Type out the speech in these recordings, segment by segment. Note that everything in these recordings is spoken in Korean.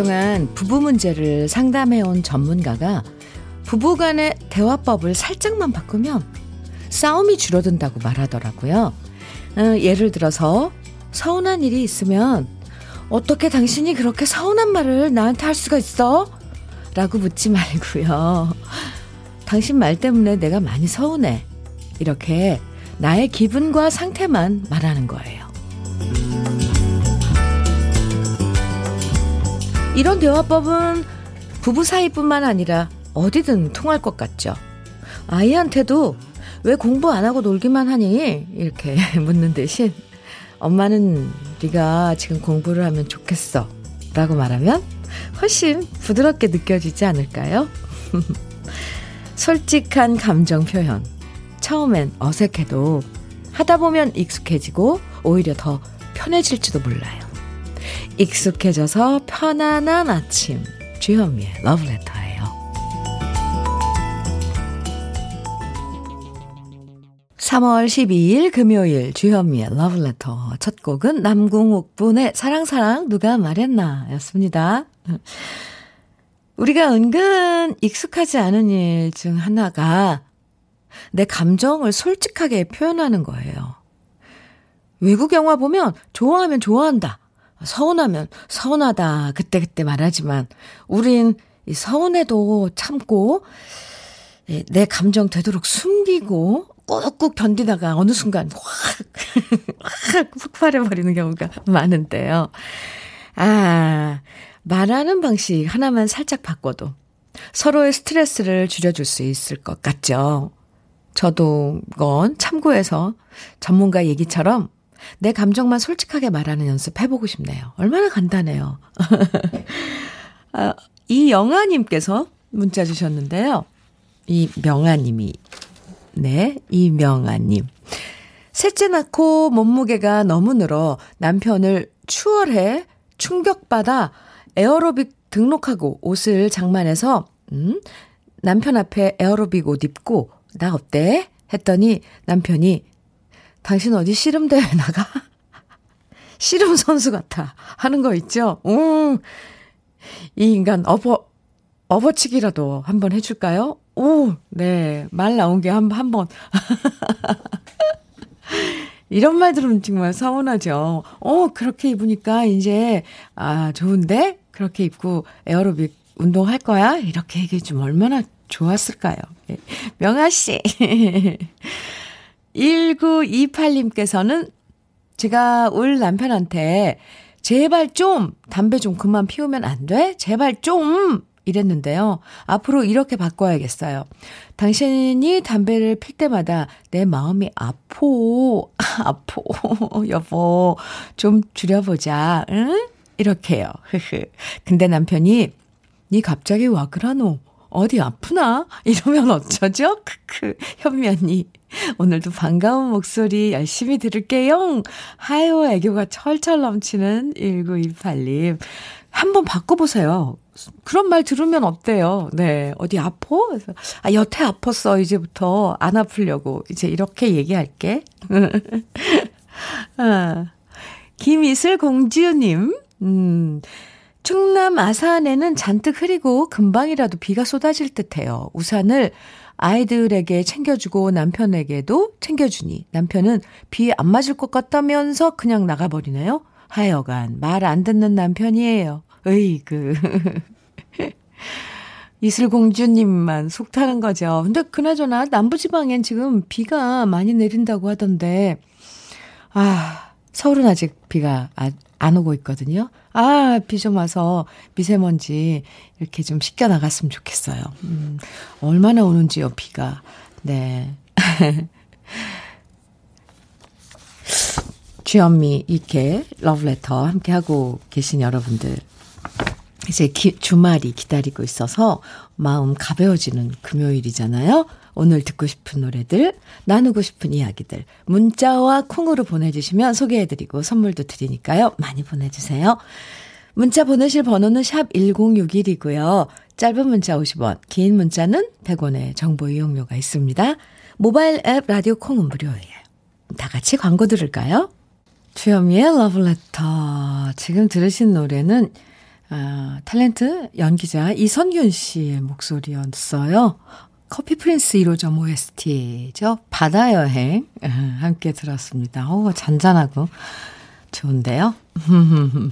오랫동안 부부 문제를 상담해온 전문가가 부부 간의 대화법을 살짝만 바꾸면 싸움이 줄어든다고 말하더라고요. 어, 예를 들어서 서운한 일이 있으면 어떻게 당신이 그렇게 서운한 말을 나한테 할 수가 있어? 라고 묻지 말고요. 당신 말 때문에 내가 많이 서운해. 이렇게 나의 기분과 상태만 말하는 거예요. 이런 대화법은 부부 사이뿐만 아니라 어디든 통할 것 같죠. 아이한테도 왜 공부 안 하고 놀기만 하니? 이렇게 묻는 대신 엄마는 네가 지금 공부를 하면 좋겠어. 라고 말하면 훨씬 부드럽게 느껴지지 않을까요? 솔직한 감정 표현. 처음엔 어색해도 하다 보면 익숙해지고 오히려 더 편해질지도 몰라요. 익숙해져서 편안한 아침. 주현미의 러브레터예요. 3월 12일 금요일 주현미의 러브레터 첫 곡은 남궁옥 분의 사랑사랑 누가 말했나 였습니다. 우리가 은근 익숙하지 않은 일 중 하나가 내 감정을 솔직하게 표현하는 거예요. 외국 영화 보면 좋아하면 좋아한다. 서운하면 서운하다. 그때그때 말하지만 우린 이 서운해도 참고 예, 내 감정 되도록 숨기고 꾹꾹 견디다가 어느 순간 확, 확 폭발해버리는 경우가 많은데요. 아, 말하는 방식 하나만 살짝 바꿔도 서로의 스트레스를 줄여줄 수 있을 것 같죠. 저도 건 참고해서 전문가 얘기처럼 내 감정만 솔직하게 말하는 연습 해보고 싶네요. 얼마나 간단해요. 아, 이 영아님께서 문자 주셨는데요. 이 명아님이 네, 이명아님. 셋째 낳고 몸무게가 너무 늘어 남편을 추월해 충격받아 에어로빅 등록하고 옷을 장만해서, 음, 남편 앞에 에어로빅 옷 입고, 나 어때? 했더니 남편이, 당신 어디 씨름대회 나가? 씨름 선수 같아. 하는 거 있죠? 음, 이 인간 업어, 업어치기라도 한번 해줄까요? 오, 네. 말 나온 게 한, 한 번. 이런 말 들으면 정말 서운하죠. 어, 그렇게 입으니까 이제, 아, 좋은데? 그렇게 입고 에어로빅 운동할 거야? 이렇게 얘기해 주면 얼마나 좋았을까요? 네. 명아씨. 1928님께서는 제가 올 남편한테 제발 좀 담배 좀 그만 피우면 안 돼? 제발 좀 이랬는데요. 앞으로 이렇게 바꿔야겠어요. 당신이 담배를 필 때마다 내 마음이 아포, 아포, 여보, 좀 줄여보자, 응? 이렇게요. 근데 남편이, 니 갑자기 와 그러노? 어디 아프나? 이러면 어쩌죠? 크크, 현면이. 오늘도 반가운 목소리 열심히 들을게요. 하요, 애교가 철철 넘치는 1928님. 한번 바꿔보세요. 그런 말 들으면 어때요? 네. 어디? 그래서, 아, 여태 아팠어. 이제부터 안 아프려고. 이제 이렇게 얘기할게. 아, 김이슬 공주님, 음, 충남 아산에는 잔뜩 흐리고 금방이라도 비가 쏟아질 듯 해요. 우산을 아이들에게 챙겨주고 남편에게도 챙겨주니 남편은 비 안 맞을 것 같다면서 그냥 나가버리네요. 하여간 말 안 듣는 남편이에요. 으이그. 이슬공주님만 속 타는 거죠. 근데 그나저나 남부지방엔 지금 비가 많이 내린다고 하던데, 아, 서울은 아직 비가 아, 안 오고 있거든요. 아, 비 좀 와서 미세먼지 이렇게 좀 씻겨 나갔으면 좋겠어요. 음, 얼마나 오는지요, 비가. 네. 주현미, 이렇게 러브레터 함께하고 계신 여러분들. 이제 기, 주말이 기다리고 있어서 마음 가벼워지는 금요일이잖아요. 오늘 듣고 싶은 노래들, 나누고 싶은 이야기들, 문자와 콩으로 보내주시면 소개해드리고 선물도 드리니까요. 많이 보내주세요. 문자 보내실 번호는 샵 1061이고요. 짧은 문자 50원, 긴 문자는 100원의 정보 이용료가 있습니다. 모바일 앱 라디오 콩은 무료예요. 다 같이 광고 들을까요? 주현미의 러브레터. 지금 들으신 노래는 아, 탤런트 연기자 이선균 씨의 목소리였어요. 커피 프린스 1호점 OST죠. 바다 여행 함께 들었습니다. 오, 잔잔하고 좋은데요.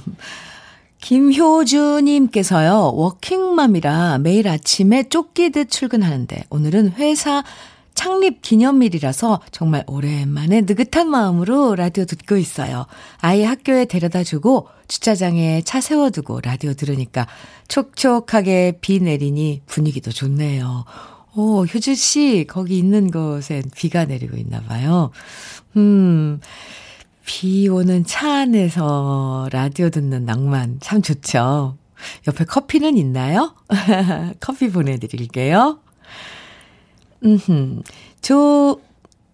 김효주님께서요, 워킹맘이라 매일 아침에 쫓기듯 출근하는데, 오늘은 회사 창립 기념일이라서 정말 오랜만에 느긋한 마음으로 라디오 듣고 있어요. 아이 학교에 데려다 주고 주차장에 차 세워두고 라디오 들으니까 촉촉하게 비 내리니 분위기도 좋네요. 오, 효주 씨, 거기 있는 곳엔 비가 내리고 있나 봐요. 음, 비 오는 차 안에서 라디오 듣는 낭만 참 좋죠. 옆에 커피는 있나요? 커피 보내드릴게요. 음, 저,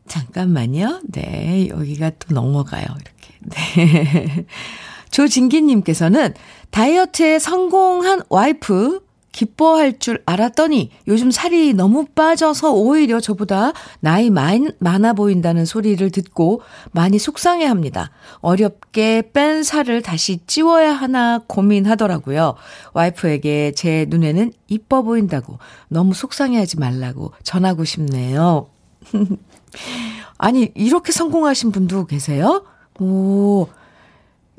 잠깐만요. 네, 여기가 또 넘어가요. 이렇게. 네. 조진기님께서는 다이어트에 성공한 와이프, 기뻐할 줄 알았더니 요즘 살이 너무 빠져서 오히려 저보다 나이 많, 많아 보인다는 소리를 듣고 많이 속상해 합니다. 어렵게 뺀 살을 다시 찌워야 하나 고민하더라고요. 와이프에게 제 눈에는 이뻐 보인다고 너무 속상해 하지 말라고 전하고 싶네요. 아니, 이렇게 성공하신 분도 계세요? 오,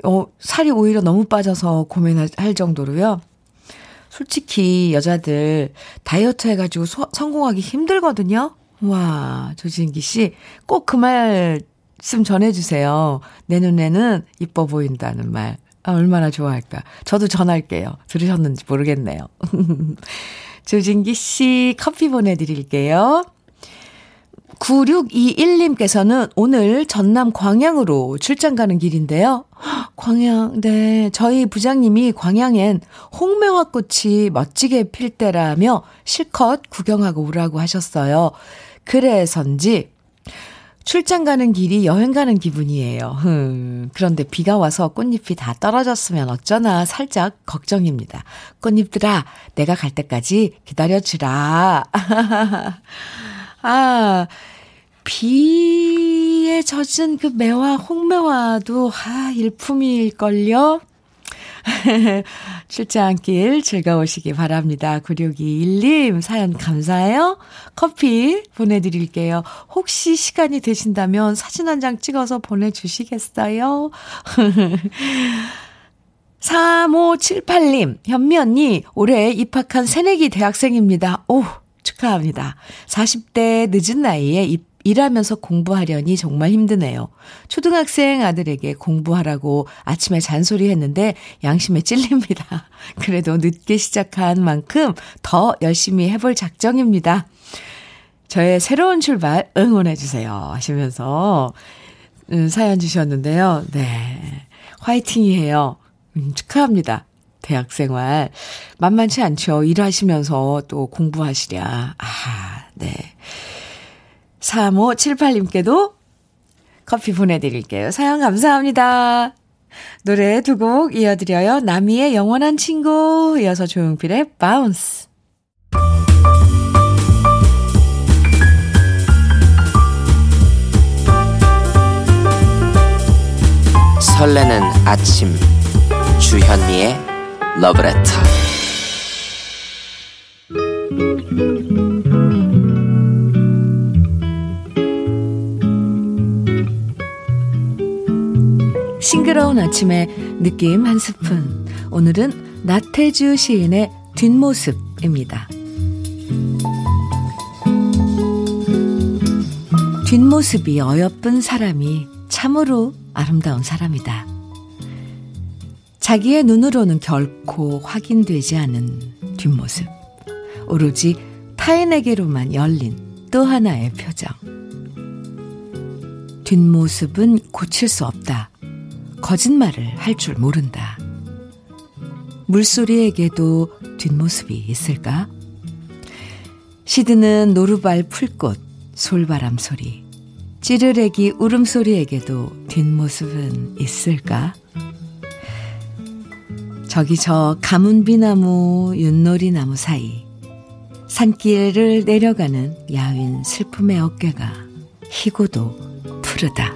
어, 살이 오히려 너무 빠져서 고민할 정도로요. 솔직히 여자들 다이어트 해가지고 소, 성공하기 힘들거든요. 와, 조진기 씨, 꼭 그 말씀 전해주세요. 내 눈에는 이뻐 보인다는 말. 아, 얼마나 좋아할까. 저도 전할게요. 들으셨는지 모르겠네요. 조진기 씨, 커피 보내드릴게요. 9621님께서는 오늘 전남 광양으로 출장 가는 길인데요. 광양, 네. 저희 부장님이 광양엔 홍매화 꽃이 멋지게 필 때라며 실컷 구경하고 오라고 하셨어요. 그래서인지 출장 가는 길이 여행 가는 기분이에요. 흠. 그런데 비가 와서 꽃잎이 다 떨어졌으면 어쩌나 살짝 걱정입니다. 꽃잎들아, 내가 갈 때까지 기다려주라. 아, 비에 젖은 그 매화, 홍매화도, 아, 일품일걸요? 출장길 즐거우시기 바랍니다. 9621님, 사연 감사해요. 커피 보내드릴게요. 혹시 시간이 되신다면 사진 한 장 찍어서 보내주시겠어요? 3578님, 현미 언니, 올해 입학한 새내기 대학생입니다. 오, 축하합니다. 40대 늦은 나이에 입, 일하면서 공부하려니 정말 힘드네요. 초등학생 아들에게 공부하라고 아침에 잔소리 했는데 양심에 찔립니다. 그래도 늦게 시작한 만큼 더 열심히 해볼 작정입니다. 저의 새로운 출발 응원해주세요. 하시면서 음, 사연 주셨는데요. 네. 화이팅이에요. 음, 축하합니다. 대학 생활. 만만치 않죠. 일하시면서 또 공부하시랴. 아, 네. 3578님께도 커피 보내드릴게요. 사연 감사합니다. 노래 두 곡 이어드려요. 나미의 영원한 친구, 이어서 조용필의 바운스. 설레는 아침 주현미의 러브레터 싱그러운 아침의 느낌 한 스푼. 오늘은 나태주 시인의 뒷모습입니다. 뒷모습이 어여쁜 사람이 참으로 아름다운 사람이다. 자기의 눈으로는 결코 확인되지 않은 뒷모습. 오로지 타인에게로만 열린 또 하나의 표정. 뒷모습은 고칠 수 없다. 거짓말을 할 줄 모른다. 물소리에게도 뒷모습이 있을까? 시드는 노루발 풀꽃, 솔바람 소리, 찌르레기 울음소리에게도 뒷모습은 있을까? 저기 저 가문비나무, 윷놀이나무 사이, 산길을 내려가는 야윈 슬픔의 어깨가 희고도 푸르다.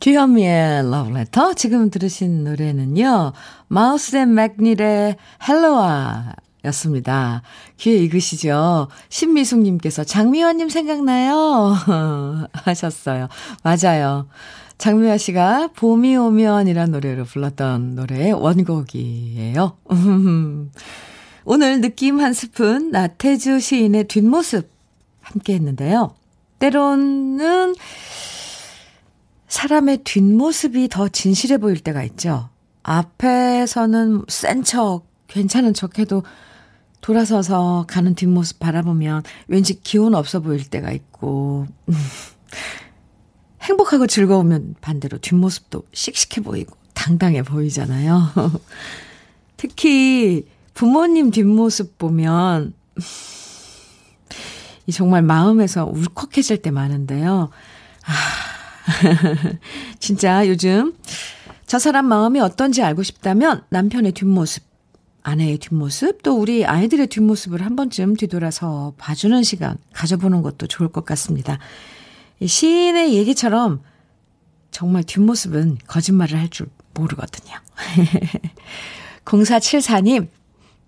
주현미의 러브레터. 지금 들으신 노래는요, Mouth & MacNeal의 Hello-A였습니다. 귀에 익으시죠? 신미숙님께서 장미화님 생각나요? 하셨어요. 맞아요. 장미화 씨가 봄이 오면이란 노래로 불렀던 노래의 원곡이에요. 오늘 느낌 한 스푼 나태주 시인의 뒷모습 함께 했는데요. 때로는 사람의 뒷모습이 더 진실해 보일 때가 있죠. 앞에서는 센 척, 괜찮은 척 해도 돌아서서 가는 뒷모습 바라보면 왠지 기운 없어 보일 때가 있고, 행복하고 즐거우면 반대로 뒷모습도 씩씩해 보이고 당당해 보이잖아요. 특히 부모님 뒷모습 보면, 이 정말 마음에서 울컥해질 때 많은데요. 아, 진짜 요즘 저 사람 마음이 어떤지 알고 싶다면 남편의 뒷모습, 아내의 뒷모습, 또 우리 아이들의 뒷모습을 한 번쯤 뒤돌아서 봐주는 시간 가져보는 것도 좋을 것 같습니다. 시인의 얘기처럼 정말 뒷모습은 거짓말을 할 줄 모르거든요. 0474님,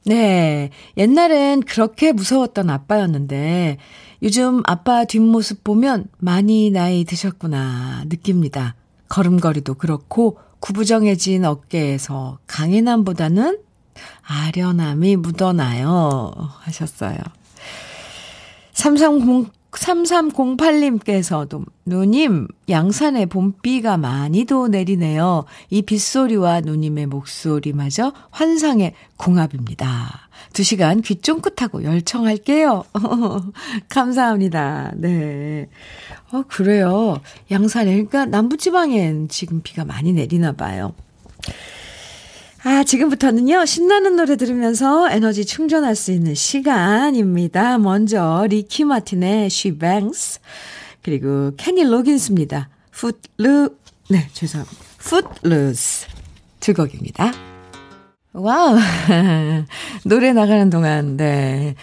네. 옛날엔 그렇게 무서웠던 아빠였는데 요즘 아빠 뒷모습 보면 많이 나이 드셨구나 느낍니다. 걸음걸이도 그렇고 구부정해진 어깨에서 강인함보다는 아련함이 묻어나요. 하셨어요. 330 3308님께서도, 누님, 양산에 봄비가 많이도 내리네요. 이 빗소리와 누님의 목소리마저 환상의 궁합입니다. 두 시간 귀 쫑긋하고 열청할게요. 감사합니다. 네. 어, 그래요. 양산에, 그러니까 남부지방엔 지금 비가 많이 내리나 봐요. 아, 지금부터는요, 신나는 노래 들으면서 에너지 충전할 수 있는 시간입니다. 먼저, 리키 마틴의 She Bangs, 그리고 케니 로긴스입니다. Footloose, 네, 죄송합니다. Footloose. 두 곡입니다. wow. 노래 나가는 동안, 네.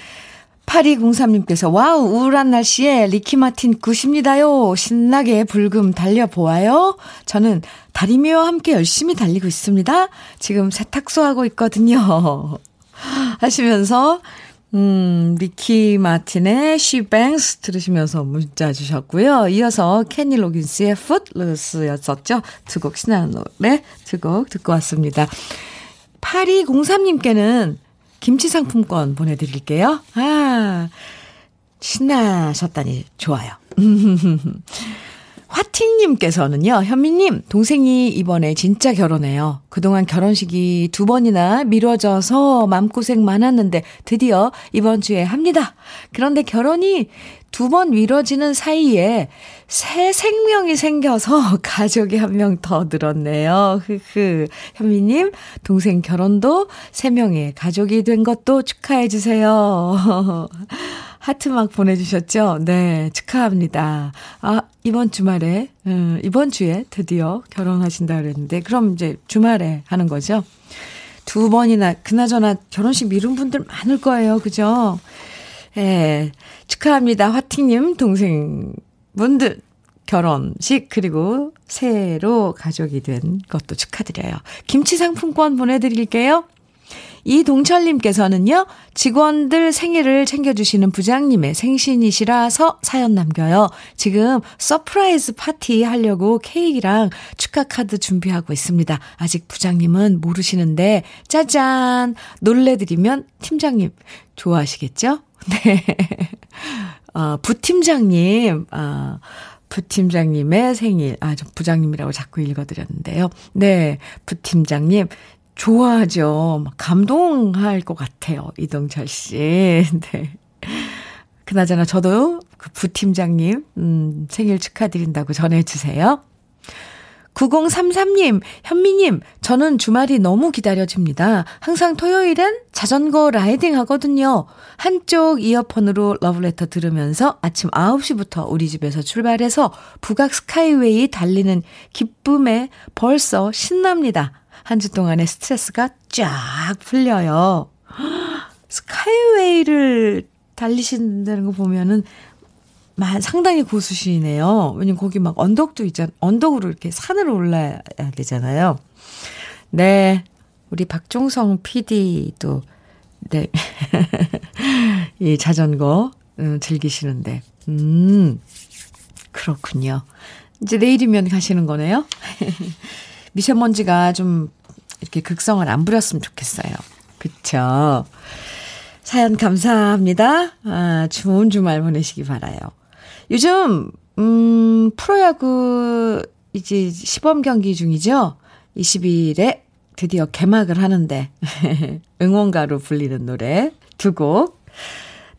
8203님께서 wow 우울한 날씨에 리키 마틴 good입니다요. 신나게 불금 달려보아요. 저는 다리미와 함께 열심히 달리고 있습니다. 지금 세탁소 하고 있거든요. 하시면서 음, 리키 마틴의 She Bangs 들으시면서 문자 주셨고요. 이어서 케니 로긴스의 Footloos였었죠. 두 곡 신나는 노래 두 곡 듣고 왔습니다. 8203님께는 김치 상품권 보내드릴게요. 아, 신나셨다니 좋아요. 화팅님께서는요, 현미님, 동생이 이번에 진짜 결혼해요. 그동안 결혼식이 두 번이나 미뤄져서 맘고생 많았는데 드디어 이번 주에 합니다. 그런데 결혼이 두 번 미뤄지는 사이에 새 생명이 생겨서 가족이 한 명 더 늘었네요. 흐흐. 현미님, 동생 결혼도 세 명의 가족이 된 것도 축하해주세요. 하트 막 보내주셨죠? 네, 축하합니다. 아, 이번 주말에, 음, 이번 주에 드디어 결혼하신다 그랬는데, 그럼 이제 주말에 하는 거죠? 두 번이나, 그나저나 결혼식 미룬 분들 많을 거예요. 그죠? 예, 축하합니다. 화팅님, 동생 분들. 결혼식, 그리고 새로 가족이 된 것도 축하드려요. 김치 상품권 보내드릴게요. 이동철님께서는요, 직원들 생일을 챙겨주시는 부장님의 생신이시라서 사연 남겨요. 지금 surprise 파티 하려고 케이크랑 축하 카드 준비하고 있습니다. 아직 부장님은 모르시는데, 짜잔! 놀래드리면 팀장님 좋아하시겠죠? 네. 어, 부팀장님, 어, 부팀장님의 생일, 아, 저 부장님이라고 자꾸 읽어드렸는데요. 네, 부팀장님, 좋아하죠. 감동할 것 같아요. 이동철 씨. 네. 그나저나 저도 그 부팀장님, 음, 생일 축하드린다고 전해주세요. 9033님, 현미님, 저는 주말이 너무 기다려집니다. 항상 토요일엔 자전거 riding 하거든요. 한쪽 이어폰으로 러브레터 들으면서 아침 9시부터 우리 집에서 출발해서 북악 스카이웨이 달리는 기쁨에 벌써 신납니다. 한 주 동안의 스트레스가 쫙 풀려요. 스카이웨이를 달리신다는 거 보면은 상당히 고수시네요. 왜냐면 거기 막 언덕도 있잖아. 언덕으로 이렇게 산으로 올라야 되잖아요. 네. 우리 박종성 PD도, 네. 이 자전거, 음, 즐기시는데. 음, 그렇군요. 이제 내일이면 가시는 거네요. 미세먼지가 좀 이렇게 극성을 안 부렸으면 좋겠어요. 그쵸? 사연 감사합니다. 아, 좋은 주말 보내시기 바라요. 요즘, 음, 프로야구 이제 시범 경기 중이죠? 20일에 드디어 개막을 하는데, 응원가로 불리는 노래 두 곡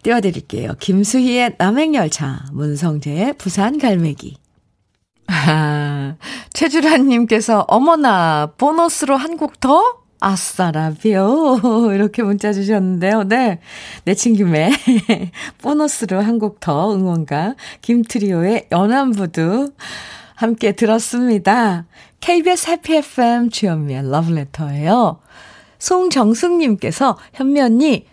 띄워드릴게요. 김수희의 남행열차, 문성재의 부산 갈매기. 아, 최주란님께서, 어머나, 보너스로 한 곡 더? 아싸라비오. 이렇게 문자 주셨는데요. 네. 내친 김에 보너스로 한 곡 더 응원가 김트리오의 연안부두 함께 들었습니다. KBS 해피 FM 주현미의 러브레터예요. 송정숙님께서 현미 언니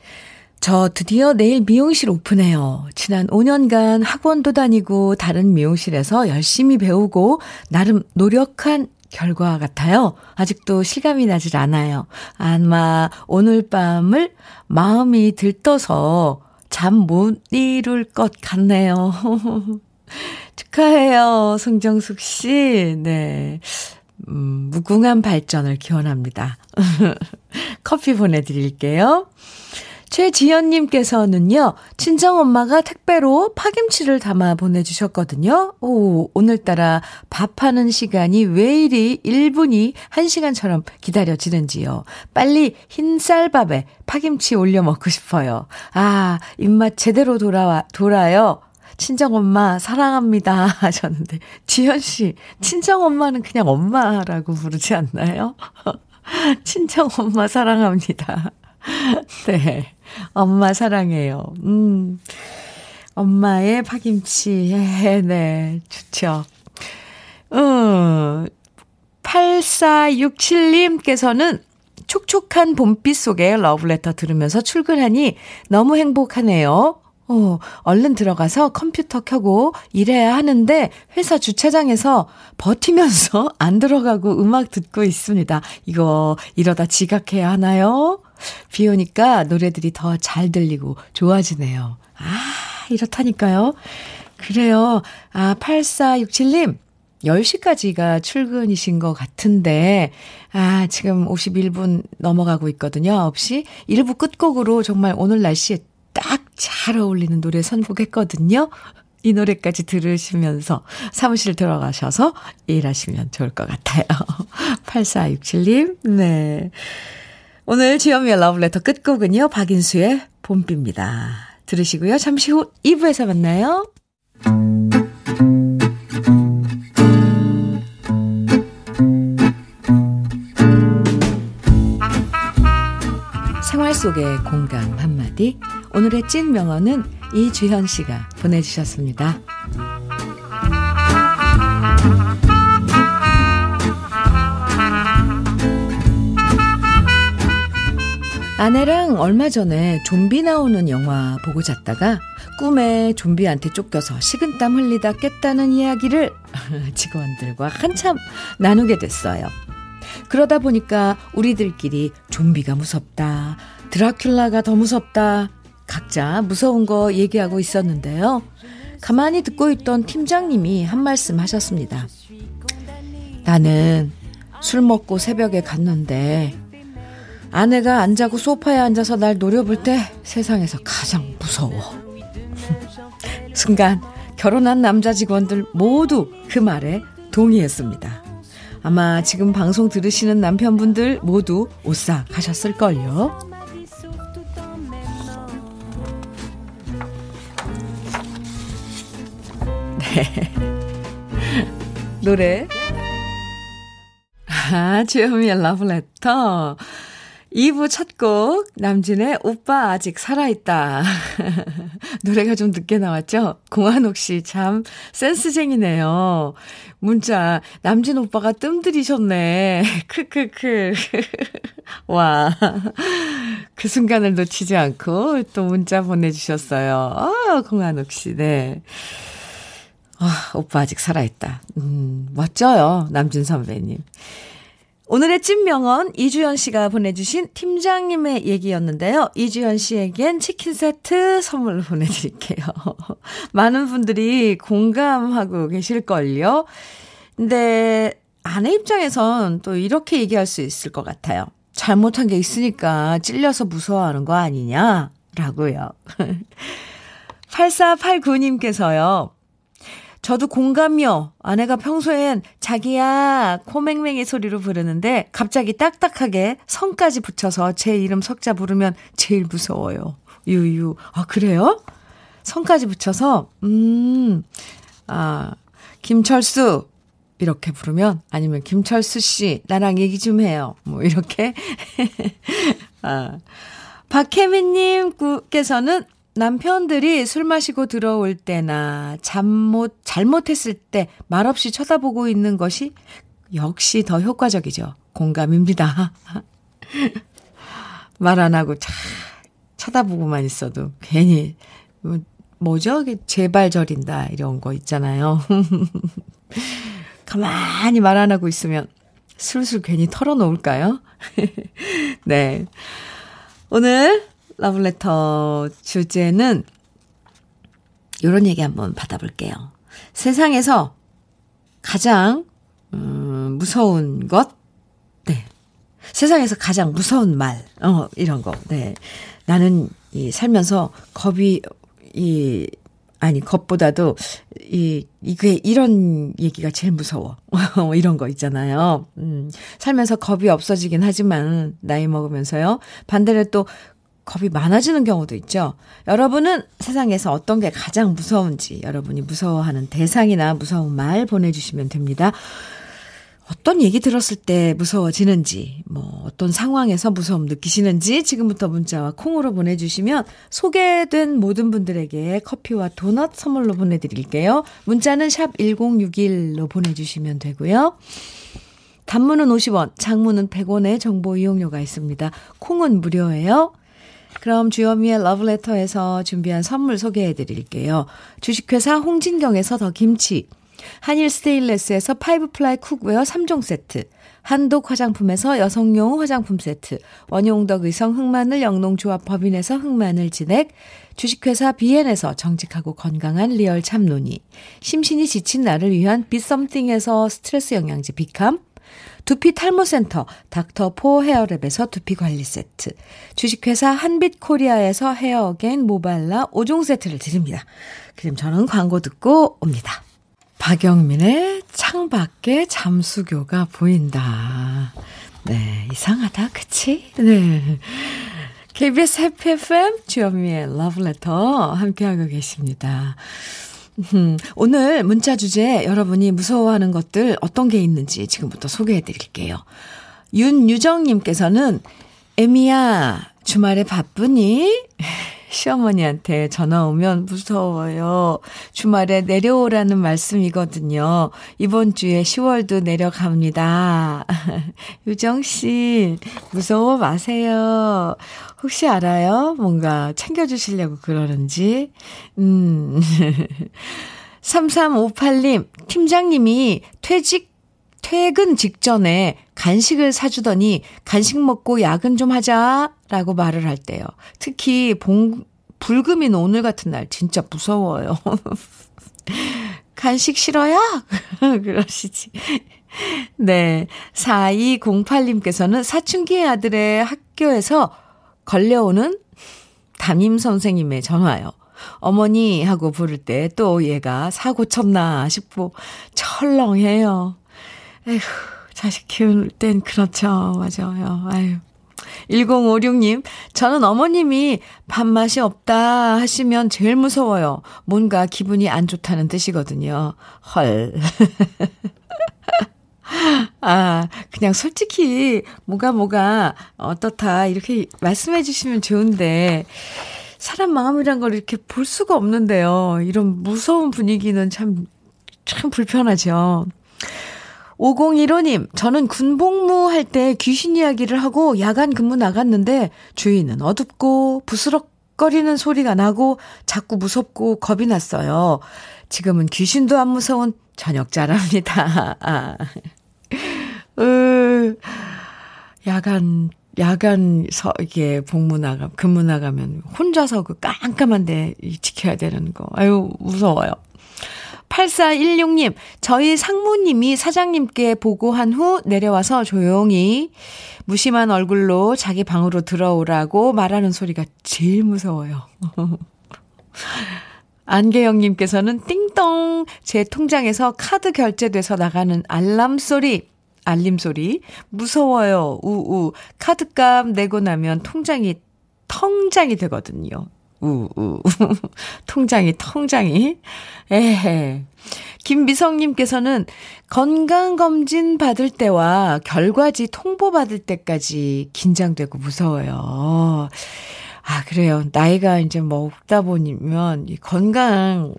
저 드디어 내일 미용실 오픈해요. 지난 5년간 학원도 다니고 다른 미용실에서 열심히 배우고 나름 노력한 결과 같아요. 아직도 실감이 나질 않아요. 아마 오늘 밤을 마음이 들떠서 잠 못 이룰 것 같네요. 축하해요, 송정숙 씨. 네. 음, 무궁한 발전을 기원합니다. 커피 보내드릴게요. 최지연님께서는요, 친정엄마가 택배로 파김치를 담아 보내주셨거든요. 오, 오늘따라 밥하는 시간이 왜 이리 1분이 1시간처럼 기다려지는지요. 빨리 흰쌀밥에 파김치 올려 먹고 싶어요. 아, 입맛 제대로 돌아와, 돌아요. 친정엄마 사랑합니다 하셨는데, 지연씨, 친정엄마는 그냥 엄마라고 부르지 않나요? 친정엄마 사랑합니다. 네. 엄마 사랑해요. 음. 엄마의 파김치. 네, 네. 좋죠. 음. 8467님께서는 촉촉한 봄빛 속에 러브레터 들으면서 출근하니 너무 행복하네요. 어, 얼른 들어가서 컴퓨터 켜고 일해야 하는데 회사 주차장에서 버티면서 안 들어가고 음악 듣고 있습니다. 이거 이러다 지각해야 하나요? 비 오니까 노래들이 더 잘 들리고 좋아지네요. 아, 이렇다니까요. 그래요. 아, 8467님. 10시까지가 출근이신 것 같은데, 아, 지금 51분 넘어가고 있거든요. 9시. 1부 끝곡으로 정말 오늘 날씨에 딱 잘 어울리는 노래 선곡했거든요. 이 노래까지 들으시면서 사무실 들어가셔서 일하시면 좋을 것 같아요. 8467님, 네. 오늘 지연미의 러브레터 끝곡은요, 박인수의 봄비입니다. 들으시고요. 잠시 후 2부에서 만나요. 생활 속의 공감 한마디. 오늘의 찐 명언은 이주현 씨가 보내주셨습니다. 아내랑 얼마 전에 좀비 나오는 영화 보고 잤다가 꿈에 좀비한테 쫓겨서 식은땀 흘리다 깼다는 이야기를 직원들과 한참 나누게 됐어요. 그러다 보니까 우리들끼리 좀비가 무섭다, 드라큘라가 더 무섭다, 각자 무서운 거 얘기하고 있었는데요. 가만히 듣고 있던 팀장님이 한 말씀 하셨습니다. 나는 술 먹고 새벽에 갔는데 아내가 안 자고 소파에 앉아서 날 노려볼 때 세상에서 가장 무서워. 순간 결혼한 남자 직원들 모두 그 말에 동의했습니다. 아마 지금 방송 들으시는 남편분들 모두 오싹 하셨을걸요. 네. 노래. 아, 주현미의 러브레터. 2부 첫 곡, 남진의 오빠 아직 살아있다. 노래가 좀 늦게 나왔죠? 공한옥 씨 참 센스쟁이네요. 문자, 남진 오빠가 뜸들이셨네. 크크크. 와. 그 순간을 놓치지 않고 또 문자 보내주셨어요. 아, 공한옥 씨, 네. 아, 오빠 아직 살아있다. 음, 멋져요. 남준 선배님. 오늘의 찐명언 이주연 씨가 보내주신 팀장님의 얘기였는데요. 이주연 씨에겐 치킨 세트 선물로 보내드릴게요. 많은 분들이 공감하고 계실걸요. 근데 아내 입장에선 또 이렇게 얘기할 수 있을 것 같아요. 잘못한 게 있으니까 찔려서 무서워하는 거 아니냐? 라고요. 8489님께서요. 저도 공감요. 아내가 평소엔 자기야 코맹맹이 소리로 부르는데 갑자기 딱딱하게 성까지 붙여서 제 이름 석자 부르면 제일 무서워요. 유유. 아, 그래요? 성까지 붙여서, 음, 아, 김철수. 이렇게 부르면 아니면 김철수 씨 나랑 얘기 좀 해요. 뭐 이렇게 아 박혜민 님께서는 남편들이 술 마시고 들어올 때나 잠못, 잘못했을 때 말없이 쳐다보고 있는 것이 역시 더 효과적이죠. 공감입니다. 말 안 하고 차, 쳐다보고만 있어도 괜히, 뭐, 뭐죠? 제발 저린다. 이런 거 있잖아요. 가만히 말 안 하고 있으면 술술 괜히 털어놓을까요? 네. 오늘 러블레터 주제는 이런 얘기 한번 받아볼게요. 세상에서 가장 음, 무서운 것, 네. 세상에서 가장 무서운 말, 어 이런 거, 네. 나는 이 살면서 겁이 이 아니 겁보다도 이 이게 이런 얘기가 제일 무서워. 이런 거 있잖아요. 음, 살면서 겁이 없어지긴 하지만 나이 먹으면서요. 반대로 또 겁이 많아지는 경우도 있죠. 여러분은 세상에서 어떤 게 가장 무서운지, 여러분이 무서워하는 대상이나 무서운 말 보내주시면 됩니다. 어떤 얘기 들었을 때 무서워지는지, 뭐, 어떤 상황에서 무서움 느끼시는지 지금부터 문자와 콩으로 보내주시면 소개된 모든 분들에게 커피와 도넛 선물로 보내드릴게요. 문자는 샵 1061로 보내주시면 되고요. 단문은 50원, 장문은 100원의 정보 이용료가 있습니다. 콩은 무료예요. 그럼 주현미의 러브레터에서 준비한 선물 소개해 드릴게요. 주식회사 홍진경에서 더 김치, 한일 스테인레스에서 five ply cookware 3종 세트, 한독 화장품에서 여성용 화장품 세트, 원용덕 의성 흑마늘 영농조합 법인에서 흑마늘 진액, 주식회사 비엔에서 정직하고 건강한 리얼 참논이, 심신이 지친 나를 위한 비썸띵에서 스트레스 영양제 비캄, 두피 탈모센터 닥터포 헤어랩에서 두피 관리 세트, 주식회사 한빛코리아에서 헤어겐 모발라 5종 세트를 드립니다. 그럼 저는 광고 듣고 옵니다. 박영민의 창밖에 잠수교가 보인다. 네, 이상하다, 그치? 네. KBS 해피 FM 주현미의 러브레터 함께하고 계십니다. 음, 오늘 문자 주제 여러분이 무서워하는 것들 어떤 게 있는지 지금부터 소개해 드릴게요. 윤유정님께서는 에미야 주말에 바쁘니? 시어머니한테 전화 오면 무서워요. 주말에 내려오라는 말씀이거든요. 이번 주에 10월도 내려갑니다. 유정씨, 무서워 마세요. 혹시 알아요? 뭔가 챙겨주시려고 그러는지. 음. 3358님, 팀장님이 퇴직, 퇴근 직전에 간식을 사주더니 간식 먹고 야근 좀 하자 라고 말을 할 때요. 특히 봉, 불금인 오늘 같은 날 진짜 무서워요. 간식 싫어요? 그러시지. 네. 4208님께서는 사춘기 아들의 학교에서 걸려오는 담임 선생님의 전화요. 어머니 하고 부를 때 또 얘가 사고 쳤나 싶고 철렁해요. 에휴, 자식 키울 땐 그렇죠. 맞아요. 아유. 1056님, 저는 어머님이 밥맛이 없다 하시면 제일 무서워요. 뭔가 기분이 안 좋다는 뜻이거든요. 헐. 아, 그냥 솔직히 뭐가 뭐가 어떻다 이렇게 말씀해 주시면 좋은데 사람 마음이란 걸 이렇게 볼 수가 없는데요. 이런 무서운 분위기는 참, 참 불편하죠. 5015님, 저는 군복무 할 때 귀신 이야기를 하고 야간 근무 나갔는데 주위는 어둡고 부스럭 헉헉거리는 소리가 나고 자꾸 무섭고 겁이 났어요. 지금은 귀신도 안 무서운 저녁자랍니다. 아. 으, 야간, 야간, 서, 이게 복무 나가, 근무 나가면 혼자서 그 깜깜한데 지켜야 되는 거. 아유, 무서워요. 8416님, 저희 상무님이 사장님께 보고한 후 내려와서 조용히 무심한 얼굴로 자기 방으로 들어오라고 말하는 소리가 제일 무서워요. 안계영님께서는 띵동! 제 통장에서 카드 결제돼서 나가는 알람 소리 알림 소리. 무서워요. 우우. 카드값 내고 나면 통장이 통장이 되거든요 우 우 통장이 통장이 에헤 김미성님께서는 건강검진 받을 때와 결과지 통보받을 때까지 긴장되고 무서워요. 아, 그래요. 나이가 이제 먹다 보면, 이 건강,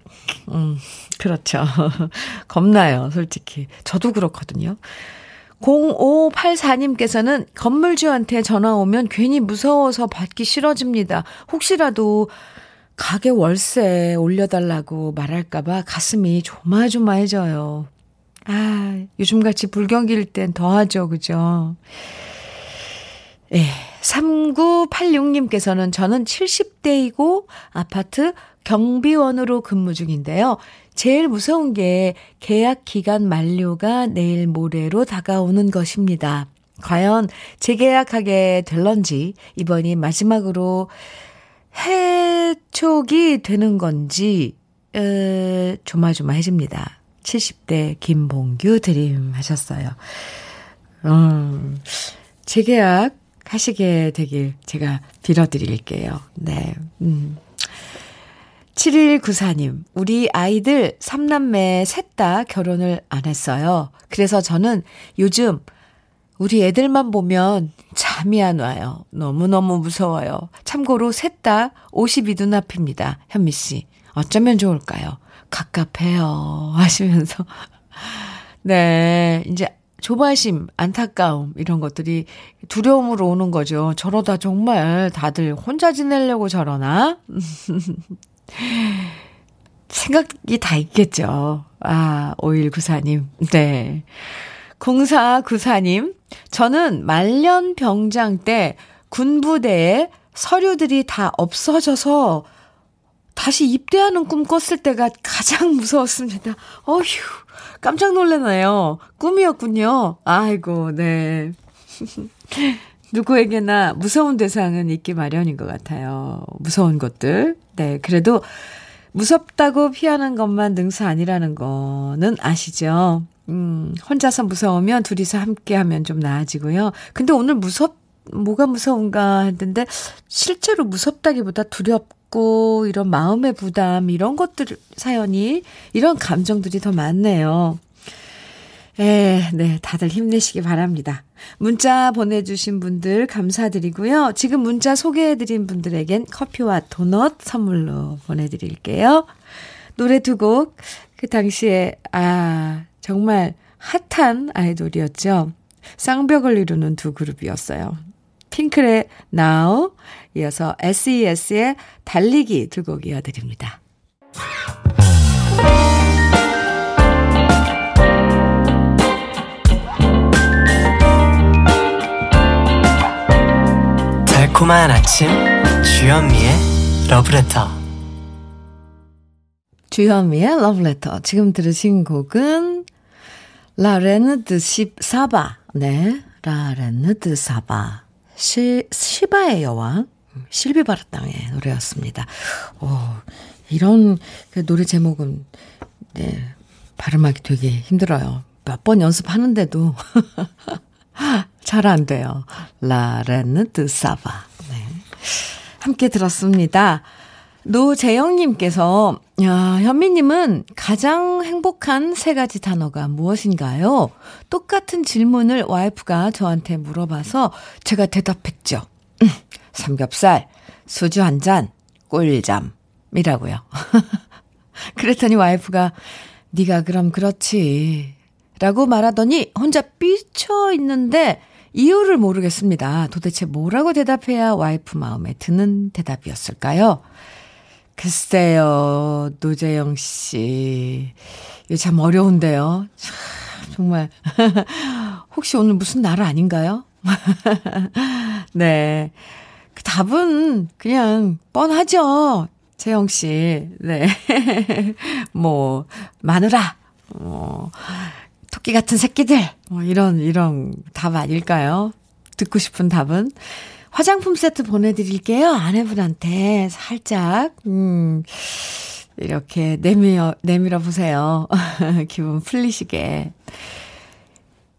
음, 그렇죠. 겁나요, 솔직히. 저도 그렇거든요. 0584님께서는 건물주한테 전화 오면 괜히 무서워서 받기 싫어집니다. 혹시라도 가게 월세 올려달라고 말할까봐 가슴이 조마조마해져요. 아, 요즘같이 불경기일 땐 더하죠, 그죠? 예. 3986님께서는 저는 70대이고 아파트 경비원으로 근무 중인데요. 제일 무서운 게 계약 기간 만료가 내일 모레로 다가오는 것입니다. 과연 재계약하게 될런지 이번이 마지막으로 해촉이 되는 건지 에, 조마조마해집니다. 70대 김봉규 드림 하셨어요. 음, 재계약 하시게 되길 제가 빌어드릴게요. 네. 음. 7194님, 우리 아이들 3남매 셋 다 결혼을 안 했어요. 그래서 저는 요즘 우리 애들만 보면 잠이 안 와요. 너무너무 무서워요. 참고로 셋 다 52 눈앞입니다. 현미 씨. 어쩌면 좋을까요? 갑갑해요. 하시면서. 네. 이제 조바심, 안타까움, 이런 것들이 두려움으로 오는 거죠. 저러다 정말 다들 혼자 지내려고 저러나? 생각이 다 있겠죠. 아, 5194님. 네. 0494님. 저는 말년 병장 때 군부대에 서류들이 다 없어져서 다시 입대하는 꿈 꿨을 때가 가장 무서웠습니다. 어휴, 깜짝 놀라네요. 꿈이었군요. 아이고, 네. 누구에게나 무서운 대상은 있기 마련인 것 같아요. 무서운 것들. 네, 그래도 무섭다고 피하는 것만 능사 아니라는 거는 아시죠? 음, 혼자서 무서우면 둘이서 함께 하면 좀 나아지고요. 근데 오늘 무섭, 뭐가 무서운가 했는데, 실제로 무섭다기보다 두렵 고, 이런 마음의 부담, 이런 것들, 사연이, 이런 감정들이 더 많네요. 에, 네, 다들 힘내시기 바랍니다. 문자 보내주신 분들 감사드리고요. 지금 문자 소개해드린 분들에겐 커피와 도넛 선물로 보내드릴게요. 노래 두 곡, 그 당시에, 아, 정말 핫한 아이돌이었죠. 쌍벽을 이루는 두 그룹이었어요. 핑클의 Now, 이어서 SES의 달리기 두 곡 이어드립니다. 달콤한 아침 주현미의 러브레터. 주현미의 러브레터. 지금 들으신 곡은 라레느 드 사바. 네 라레느 드 사바. 시, 시바의 여왕 실비 바르땅의 노래였습니다. 오, 이런 그 노래 제목은 네 발음하기 되게 힘들어요. 몇 번 연습하는데도 잘 안 돼요. 라레느 드 사바. 네. 함께 들었습니다. 노재영님께서, 야, 현미님은 가장 행복한 세 가지 단어가 무엇인가요? 똑같은 질문을 와이프가 저한테 물어봐서 제가 대답했죠. 음, 삼겹살, 소주 한 잔, 꿀잠이라고요. 그랬더니 와이프가, 네가 그럼 그렇지. 라고 말하더니 혼자 삐쳐 있는데 이유를 모르겠습니다. 도대체 뭐라고 대답해야 와이프 마음에 드는 대답이었을까요? 글쎄요, 노재영 씨. 이거 참 어려운데요. 참, 정말. 혹시 오늘 무슨 날 아닌가요? 네. 그 답은 그냥 뻔하죠. 재영 씨. 네. 뭐, 마누라. 뭐, 토끼 같은 새끼들. 뭐, 이런, 이런 답 아닐까요? 듣고 싶은 답은? 화장품 세트 보내 드릴게요. 아내분한테 살짝, 음, 이렇게 내밀어, 내밀어 보세요. 기분 풀리시게.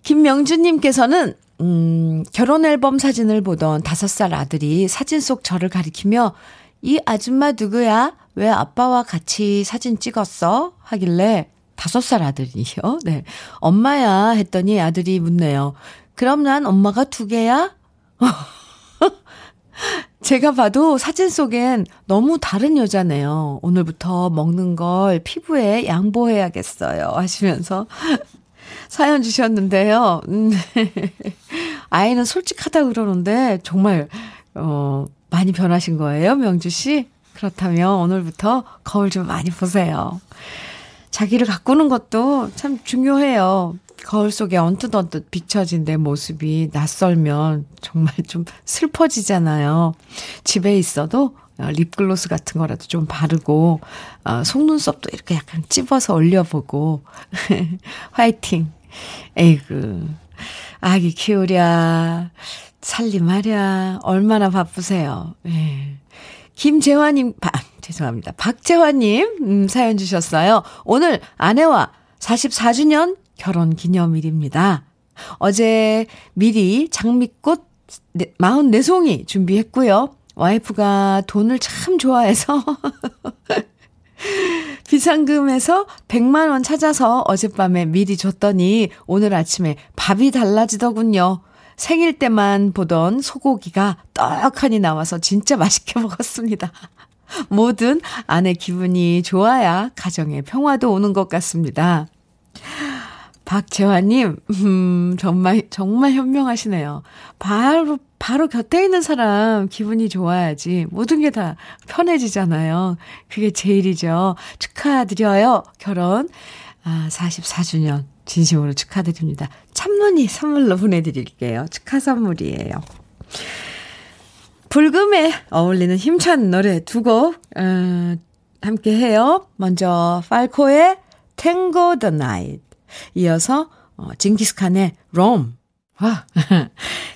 김명주님께서는, 음, 결혼 앨범 사진을 보던 다섯 살 아들이 사진 속 저를 가리키며, 이 아줌마 누구야? 왜 아빠와 같이 사진 찍었어? 하길래, 다섯 살 아들이요? 네. 엄마야 했더니 아들이 묻네요. 그럼 난 엄마가 두 개야? 제가 봐도 사진 속엔 너무 다른 여자네요. 오늘부터 먹는 걸 피부에 양보해야겠어요. 하시면서 사연 주셨는데요. 음, 아이는 솔직하다 그러는데 정말, 어, 많이 변하신 거예요, 명주 씨? 그렇다면 오늘부터 거울 좀 많이 보세요. 자기를 가꾸는 것도 참 중요해요. 거울 속에 언뜻언뜻 비춰진 내 모습이 낯설면 정말 좀 슬퍼지잖아요. 집에 있어도 어, 립글로스 같은 거라도 좀 바르고, 어, 속눈썹도 이렇게 약간 찝어서 올려보고, 화이팅. 에이그, 아기 키우랴, 살림하랴, 얼마나 바쁘세요. 예. 김재환님, 아, 죄송합니다. 박재환님, 음, 사연 주셨어요. 오늘 아내와 44주년 결혼 기념일입니다. 어제 미리 장미꽃 44송이 준비했고요. 와이프가 돈을 참 좋아해서 비상금에서 100만 원 찾아서 어젯밤에 미리 줬더니 오늘 아침에 밥이 달라지더군요. 생일 때만 보던 소고기가 떡하니 나와서 진짜 맛있게 먹었습니다. 뭐든 아내 기분이 좋아야 가정에 평화도 오는 것 같습니다. 박재환님, 음, 정말, 정말 현명하시네요. 바로, 바로 곁에 있는 사람 기분이 좋아야지. 모든 게 다 편해지잖아요. 그게 제일이죠. 축하드려요. 결혼, 아, 44주년. 진심으로 축하드립니다. 참론이 선물로 보내드릴게요. 축하 선물이에요. 불금에 어울리는 힘찬 노래 두 곡, 어, 함께 해요. 먼저, 팔코의 the Night. 이 어서 어, 징기스칸의 롬. 와.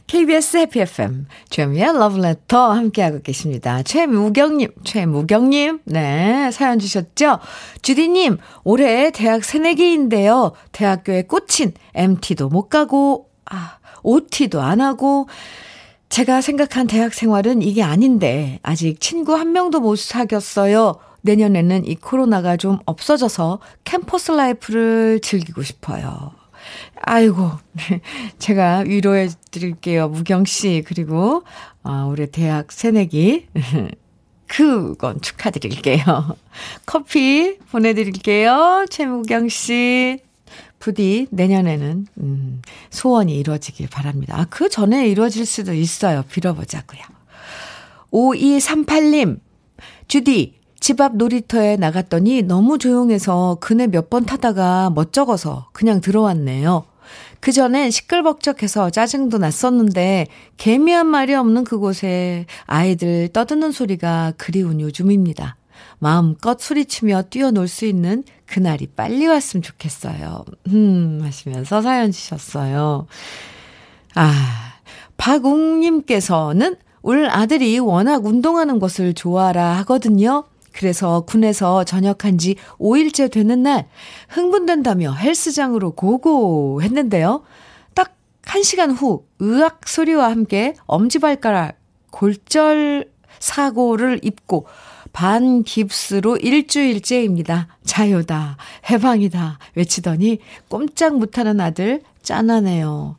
KBS 해피 FM 주현미의 러브레터 함께하고 계십니다. 최무경님, 최무경님, 네, 사연 주셨죠? 주디님, 올해 대학 새내기인데요. 대학교에 꽂힌 MT도 못 가고, 아, OT도 안 하고, 제가 생각한 대학 생활은 이게 아닌데, 아직 친구 한 명도 못 사귀었어요. 내년에는 이 코로나가 좀 없어져서 캠퍼스 라이프를 즐기고 싶어요. 아이고, 제가 위로해 드릴게요. 무경 씨, 그리고, 아, 우리 대학 새내기. 그건 축하드릴게요. 커피 보내드릴게요. 최무경 씨. 부디 내년에는, 음, 소원이 이루어지길 바랍니다. 아, 그 전에 이루어질 수도 있어요. 빌어보자고요. 5238님, 주디, 집 앞 놀이터에 나갔더니 너무 조용해서 그네 몇 번 타다가 멋쩍어서 그냥 들어왔네요. 그 전엔 시끌벅적해서 짜증도 났었는데 개미 한 마리 없는 그곳에 아이들 떠드는 소리가 그리운 요즘입니다. 마음껏 소리치며 뛰어놀 수 있는 그날이 빨리 왔으면 좋겠어요. 음, 하시면서 사연 주셨어요. 아, 박웅님께서는 울 아들이 워낙 운동하는 것을 좋아라 하거든요. 그래서 군에서 전역한 지 5일째 되는 날 흥분된다며 헬스장으로 고고 했는데요. 딱 1시간 후 의학 소리와 함께 엄지발가락 골절 사고를 입고 반 깁스로 일주일째입니다. 자유다, 해방이다 외치더니 꼼짝 못하는 아들 짠하네요.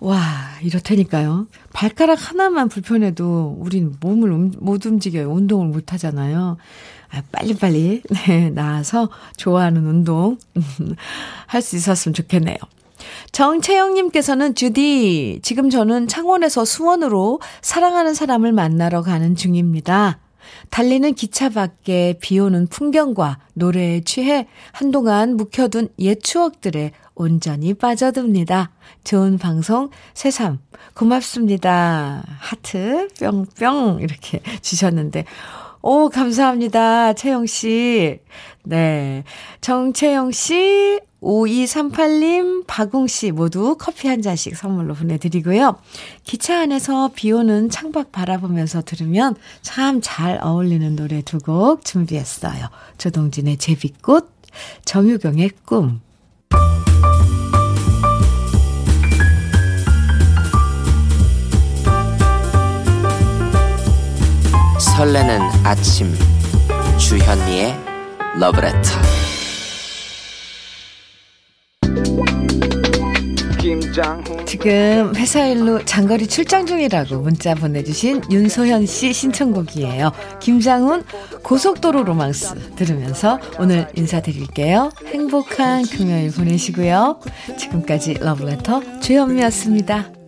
와, 이렇다니까요. 발가락 하나만 불편해도 우린 몸을 음, 못 움직여요. 운동을 못 하잖아요. 아, 빨리빨리, 네, 나와서 좋아하는 운동 할 수 있었으면 좋겠네요. 정채영님께서는 주디, 지금 저는 창원에서 수원으로 사랑하는 사람을 만나러 가는 중입니다. 달리는 기차 밖에 비 오는 풍경과 노래에 취해 한동안 묵혀둔 옛 추억들에 온전히 빠져듭니다. 좋은 방송 새삼 고맙습니다. 하트 뿅뿅 이렇게 주셨는데 오 감사합니다. 채영 씨. 네. 정채영 씨 5238님, 박웅씨 모두 커피 한 잔씩 선물로 보내드리고요. 기차 안에서 비 오는 창밖 바라보면서 들으면 참 잘 어울리는 노래 두 곡 준비했어요. 조동진의 제비꽃, 정유경의 꿈. 설레는 아침 주현미의 러브레터 지금 회사 일로 장거리 출장 중이라고 문자 보내주신 윤소현 씨 신청곡이에요. 김장훈 고속도로 로망스 들으면서 오늘 인사드릴게요. 행복한 금요일 보내시고요. 지금까지 러브레터 주현미였습니다.